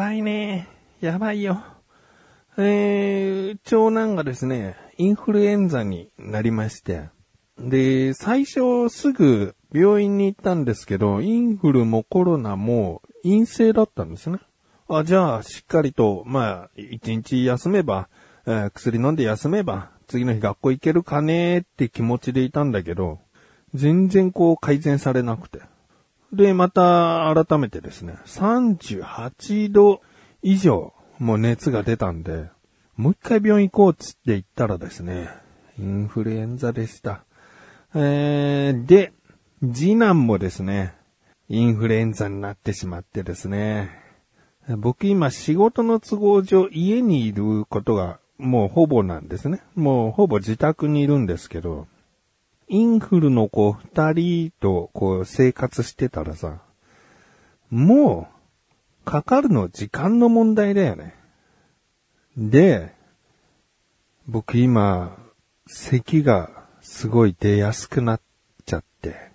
やばいね。やばいよ。えー、長男がですね、インフルエンザになりまして。で、最初すぐ病院に行ったんですけど、インフルもコロナも陰性だったんですね。あ、じゃあ、しっかりと、まあ、一日休めば、えー薬飲んで休めば、次の日学校行けるかねーって気持ちでいたんだけど、全然こう改善されなくて。で、また改めてですね、38度以上もう熱が出たんで、もう一回病院行こうっつって言ったらですね、インフルエンザでした。えー、で、次男もですね、インフルエンザになってしまってですね、僕今仕事の都合上家にいることがもうほぼなんですね。もうほぼ自宅にいるんですけど、インフルの子二人とこう生活してたらさ、もうかかるの時間の問題だよね。で、僕今、咳がすごい出やすくなっちゃって。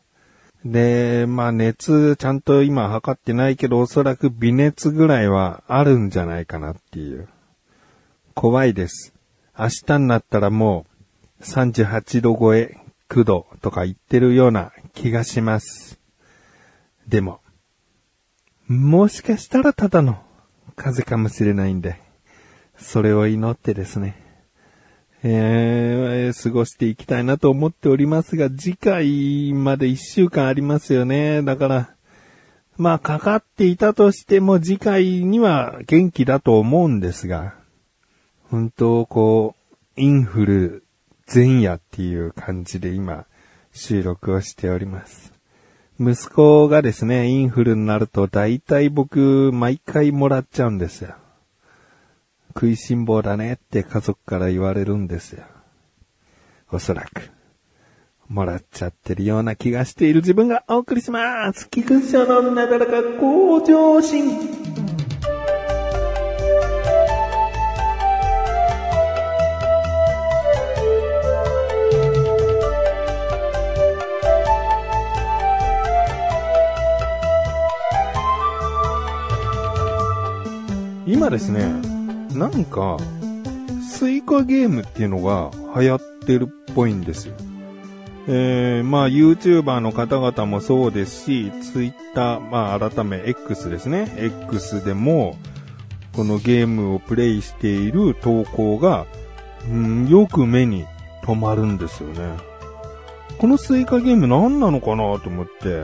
で、まあ熱ちゃんと今測ってないけどおそらく微熱ぐらいはあるんじゃないかなっていう。怖いです。明日になったらもう38度超え、9度とか言ってるような気がします。でも、もしかしたらただの風かもしれないんで、それを祈ってですね、えー、過ごしていきたいなと思っておりますが、次回まで1週間ありますよね。だから、まあ、かかっていたとしても次回には元気だと思うんですが、本当こう、インフル前夜っていう感じで今、収録をしております。息子がですね、インフルになると大体僕、毎回もらっちゃうんですよ。食いしん坊だねって家族から言われるんですよ。おそらく。もらっちゃってるような気がしている自分がお送りします。菊池のなだらか向上心。今ですね、なんか、スイカゲームっていうのが流行ってるっぽいんですよ。えー、まあ YouTuber の方々もそうですし、Twitter、まあ改め X ですね。X でも、このゲームをプレイしている投稿が、うん、よく目に留まるんですよね。このスイカゲーム何なのかなと思って。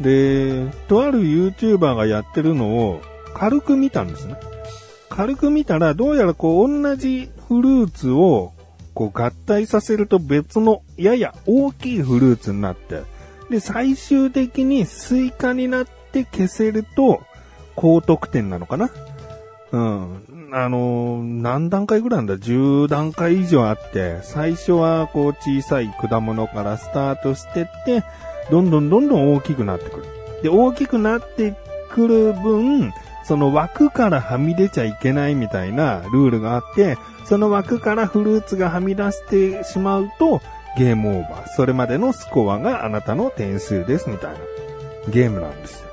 で、とある YouTuber がやってるのを軽く見たんですね。軽く見たら、どうやらこう同じフルーツをこう合体させると別のやや大きいフルーツになって、で、最終的にスイカになって消せると高得点なのかなうん。あのー何段階ぐらいなんだ ?10 段階以上あって、最初はこう小さい果物からスタートしてって、どんどんどんどん大きくなってくる。で、大きくなってくる分、その枠からはみ出ちゃいけないみたいなルールがあって、その枠からフルーツがはみ出してしまうと、ゲームオーバー。それまでのスコアがあなたの点数ですみたいなゲームなんです。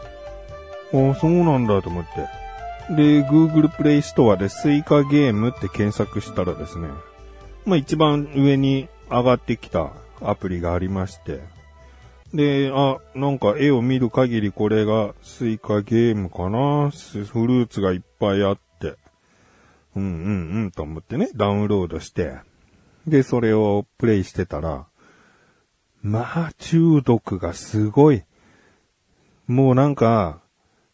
ああ、そうなんだと思って。で、Google Play Store でスイカゲームって検索したらですね、まあ一番上に上がってきたアプリがありまして、で、あ、なんか絵を見る限りこれがスイカゲームかなフルーツがいっぱいあって、うんうんうんと思ってね、ダウンロードして、で、それをプレイしてたら、まあ中毒がすごい。もうなんか、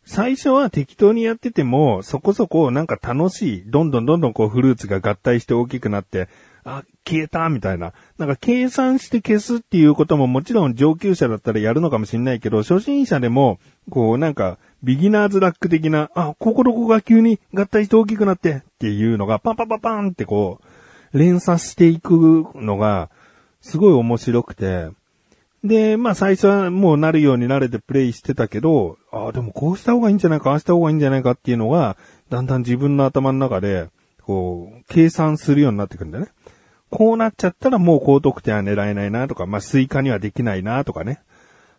最初は適当にやってても、そこそこなんか楽しい。どんどんどんどんこうフルーツが合体して大きくなって、あ、消えたみたいな。なんか計算して消すっていうことももちろん上級者だったらやるのかもしれないけど、初心者でも、こうなんか、ビギナーズラック的な、あ、こことこが急に合体して大きくなってっていうのがパンパンパンパンってこう、連鎖していくのが、すごい面白くて、で、まあ最初はもうなるように慣れてプレイしてたけど、ああ、でもこうした方がいいんじゃないか、ああした方がいいんじゃないかっていうのが、だんだん自分の頭の中で、こう、計算するようになってくるんだよね。こうなっちゃったらもう高得点は狙えないなとか、まあスイカにはできないなとかね。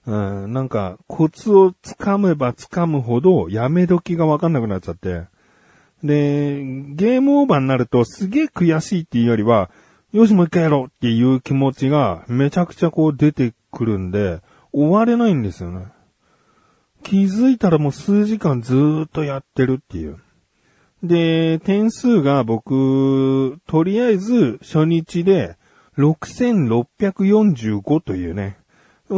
うん、なんか、コツをつかめばつかむほど、やめ時がわかんなくなっちゃって。で、ゲームオーバーになるとすげえ悔しいっていうよりは、よしもう一回やろうっていう気持ちがめちゃくちゃこう出てくるんで、終われないんですよね。気づいたらもう数時間ずーっとやってるっていう。で、点数が僕、とりあえず初日で6645というね、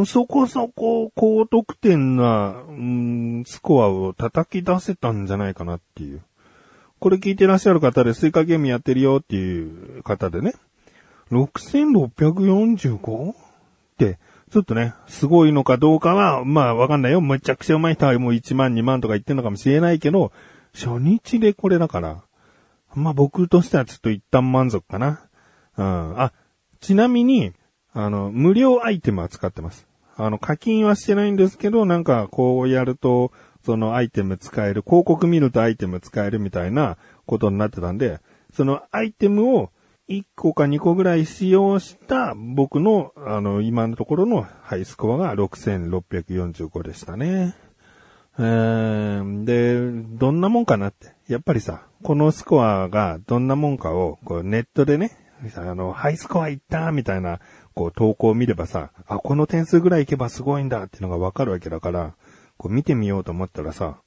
そこそこ高得点な、うん、スコアを叩き出せたんじゃないかなっていう。これ聞いてらっしゃる方でスイカゲームやってるよっていう方でね、6645? って、ちょっとね、すごいのかどうかは、まあわかんないよ。めちゃくちゃ上手い人はもう1万2万とか言ってんのかもしれないけど、初日でこれだから、まあ僕としてはちょっと一旦満足かな。うん。あ、ちなみに、あの、無料アイテムは使ってます。あの、課金はしてないんですけど、なんかこうやると、そのアイテム使える、広告見るとアイテム使えるみたいなことになってたんで、そのアイテムを1個か2個ぐらい使用した僕の、あの、今のところのハイスコアが6645でしたね。えー、で、どんなもんかなって。やっぱりさ、このスコアがどんなもんかを、こうネットでね、あの、ハイスコアいったみたいな、こう投稿を見ればさ、あ、この点数ぐらいいけばすごいんだっていうのがわかるわけだから、こう見てみようと思ったらさ、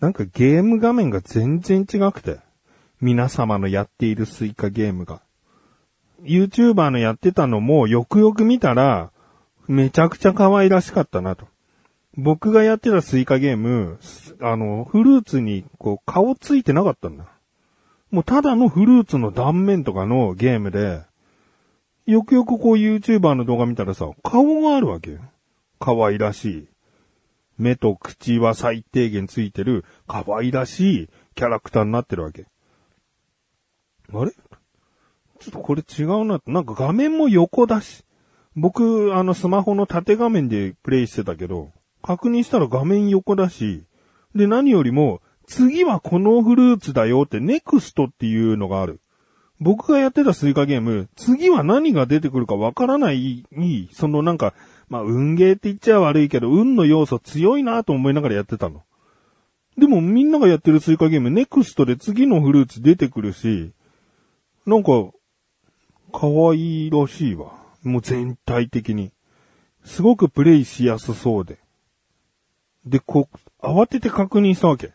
なんかゲーム画面が全然違くて、皆様のやっているスイカゲームが。YouTuber のやってたのもよくよく見たら、めちゃくちゃ可愛らしかったなと。僕がやってたスイカゲーム、あの、フルーツにこう顔ついてなかったんだ。もうただのフルーツの断面とかのゲームで、よくよくこう YouTuber の動画見たらさ、顔があるわけよ。可愛らしい。目と口は最低限ついてる可愛らしいキャラクターになってるわけ。あれ？ちょっとこれ違うな。なんか画面も横だし。僕、あのスマホの縦画面でプレイしてたけど、確認したら画面横だし、で何よりも、次はこのフルーツだよってネクストっていうのがある。僕がやってたスイカゲーム、次は何が出てくるかわからないに、そのなんか、まあ、運ゲーって言っちゃ悪いけど、運の要素強いなと思いながらやってたの。でもみんながやってるスイカゲーム、ネクストで次のフルーツ出てくるし、なんか、可愛いらしいわ。もう全体的に。すごくプレイしやすそうで。で、こう、慌てて確認したわけ。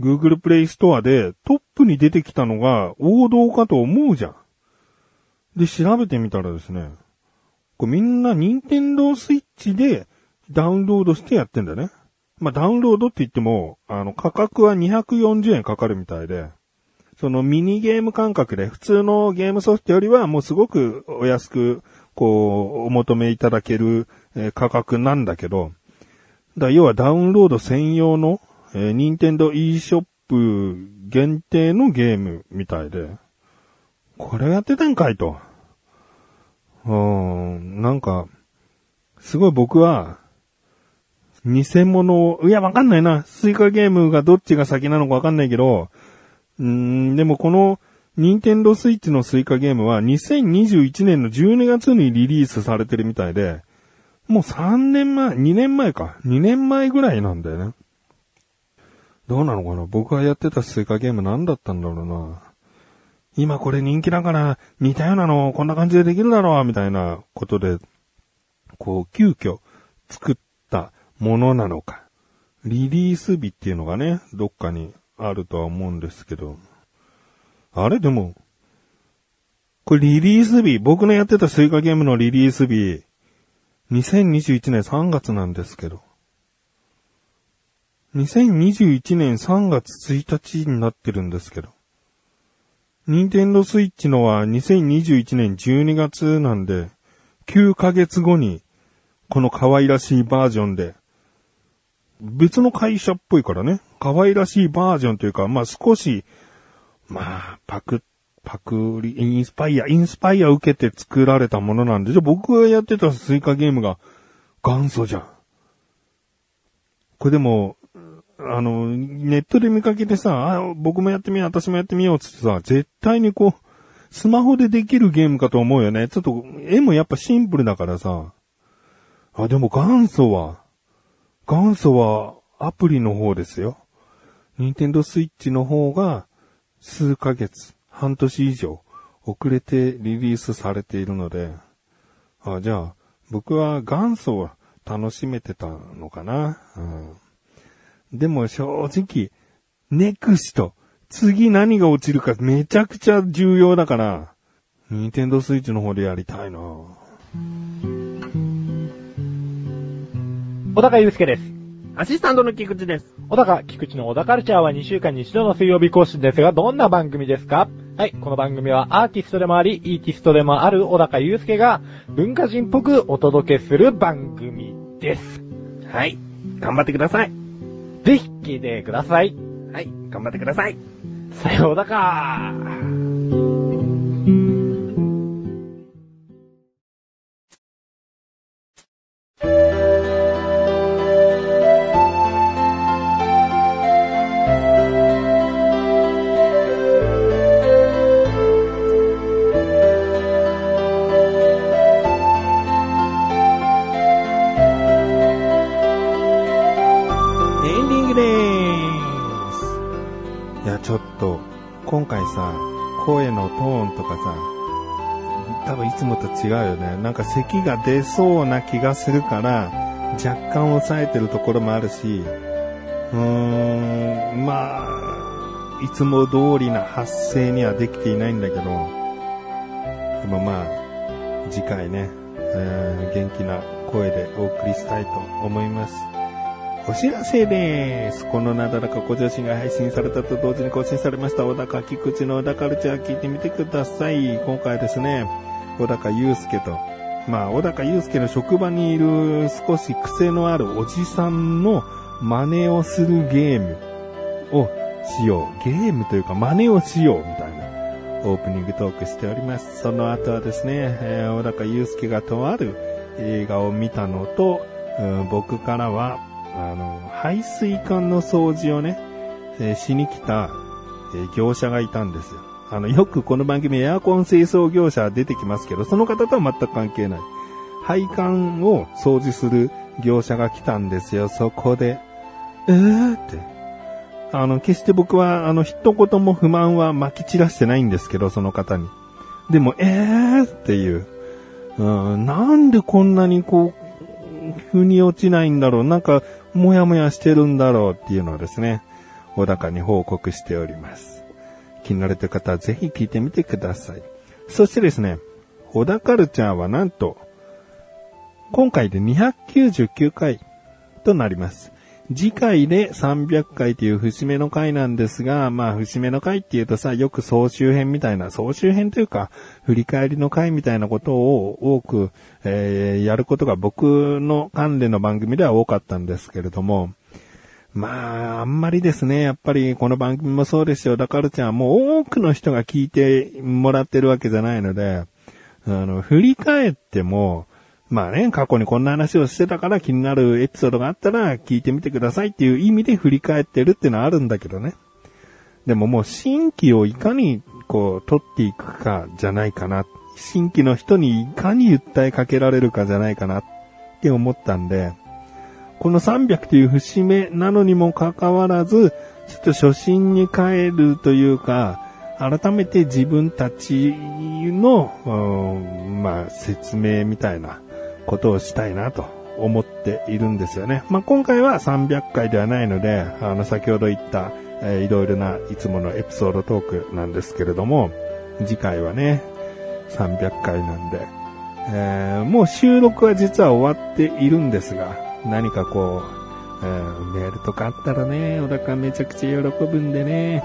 Google Play Store でトップに出てきたのが王道かと思うじゃん。で、調べてみたらですね、これみんな Nintendo Switch でダウンロードしてやってんだね。まあ、ダウンロードって言っても、あの、価格は240円かかるみたいで、そのミニゲーム感覚で普通のゲームソフトよりはもうすごくお安く、こう、お求めいただける、え価格なんだけど、だ要はダウンロード専用の、えー、任天堂 eShop 限定のゲームみたいで、これやってたんかいと。うん、なんか、すごい僕は、偽物を、いやわかんないな。スイカゲームがどっちが先なのかわかんないけど、うーん、でもこの、任天堂スイッチのスイカゲームは2021年の12月にリリースされてるみたいで、もう3年前、2年前か。2年前ぐらいなんだよね。どうなのかな僕がやってたスイカゲーム何だったんだろうな。今これ人気だから似たようなのこんな感じでできるだろうみたいなことで、こう急遽作ったものなのか。リリース日っていうのがね、どっかにあるとは思うんですけど。あれでも、これリリース日、僕のやってたスイカゲームのリリース日、2021年3月なんですけど。2021年3月1日になってるんですけど。任天堂スイッチのは2021年12月なんで、9ヶ月後に、この可愛らしいバージョンで、別の会社っぽいからね、可愛らしいバージョンというか、まあ少し、まあ、パクっ、パクリ、インスパイア、インスパイア受けて作られたものなんで、じゃあ僕がやってたスイカゲームが元祖じゃん。これでも、あの、ネットで見かけてさ、あ僕もやってみよう、私もやってみようつってさ、絶対にこう、スマホでできるゲームかと思うよね。ちょっと、絵もやっぱシンプルだからさ、あ、でも元祖は、元祖はアプリの方ですよ。ニンテンドスイッチの方が数ヶ月、半年以上遅れてリリースされているので、あ、じゃあ僕は元祖は楽しめてたのかな？うん、でも正直、ネクスト、次何が落ちるかめちゃくちゃ重要だから、ニンテンドスイッチの方でやりたいな小高祐介です。アシスタントの菊池です。小高、菊池の小高カルチャーは2週間に1度の水曜日更新ですが、どんな番組ですか？はい、この番組はアーティストでもあり、イーティストでもある小高祐介が文化人っぽくお届けする番組です。はい、頑張ってください。ぜひ聞いてください。はい、頑張ってください。さようだか今回さ声のトーンとかさ、多分いつもと違うよね。なんか咳が出そうな気がするから、若干抑えてるところもあるし、うーん、まあ、いつも通りな発声にはできていないんだけど、でもまあ、次回ね、えー、元気な声でお送りしたいと思います。お知らせです。このなだらかご女子が配信されたと同時に更新されました小高菊池の小高ルチャー聞いてみてください。今回ですね、小高祐介と、まあ、小高祐介の職場にいる少し癖のあるおじさんの真似をするゲームをしよう。ゲームというか真似をしようみたいなオープニングトークしております。その後はですね、えー、小高祐介がとある映画を見たのと、うん、僕からはあの、排水管の掃除をね、えー、しに来た、えー、業者がいたんですよ。あの、よくこの番組エアコン清掃業者出てきますけど、その方とは全く関係ない。配管を掃除する業者が来たんですよ、そこで。えーって。あの、決して僕は、あの、一言も不満は撒き散らしてないんですけど、その方に。でも、えーっていう。うん、なんでこんなにこう、腑に落ちないんだろう。なんか、もやもやしてるんだろうっていうのをですね、小高に報告しております。気になれた方はぜひ聞いてみてください。そしてですね、小田カルチャーはなんと、今回で299回となります。次回で300回という節目の回なんですが、まあ節目の回っていうとさ、よく総集編みたいな、総集編というか、振り返りの回みたいなことを多く、えー、やることが僕の関連の番組では多かったんですけれども、まあ、あんまりですね、やっぱりこの番組もそうですよ、だからちゃんもう多くの人が聞いてもらってるわけじゃないので、あの、振り返っても、まあね、過去にこんな話をしてたから気になるエピソードがあったら聞いてみてくださいっていう意味で振り返ってるっていうのはあるんだけどね。でももう新規をいかにこう取っていくかじゃないかな。新規の人にいかに訴えかけられるかじゃないかなって思ったんで、この300という節目なのにもかかわらず、ちょっと初心に帰るというか、改めて自分たちの、まあ、説明みたいなことをしたいなと思っているんですよね。まあ、今回は300回ではないので、あの、先ほど言った、えー、いろいろないつものエピソードトークなんですけれども、次回はね、300回なんで、えー、もう収録は実は終わっているんですが、何かこう、えー、メールとかあったらね、小高めちゃくちゃ喜ぶんでね、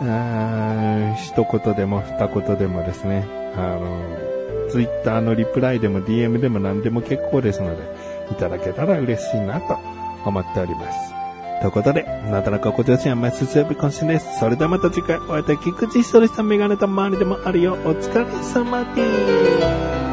あ一言でも二言でもですね、あの、ツイッターのリプライでも DM でも何でも結構ですので、いただけたら嬉しいなと思っております。ということで、なだらかご調子は毎日曜日更新です。それではまた次回お会いいたい菊池ひとりさんメガネと周りでもあるよ。お疲れ様です。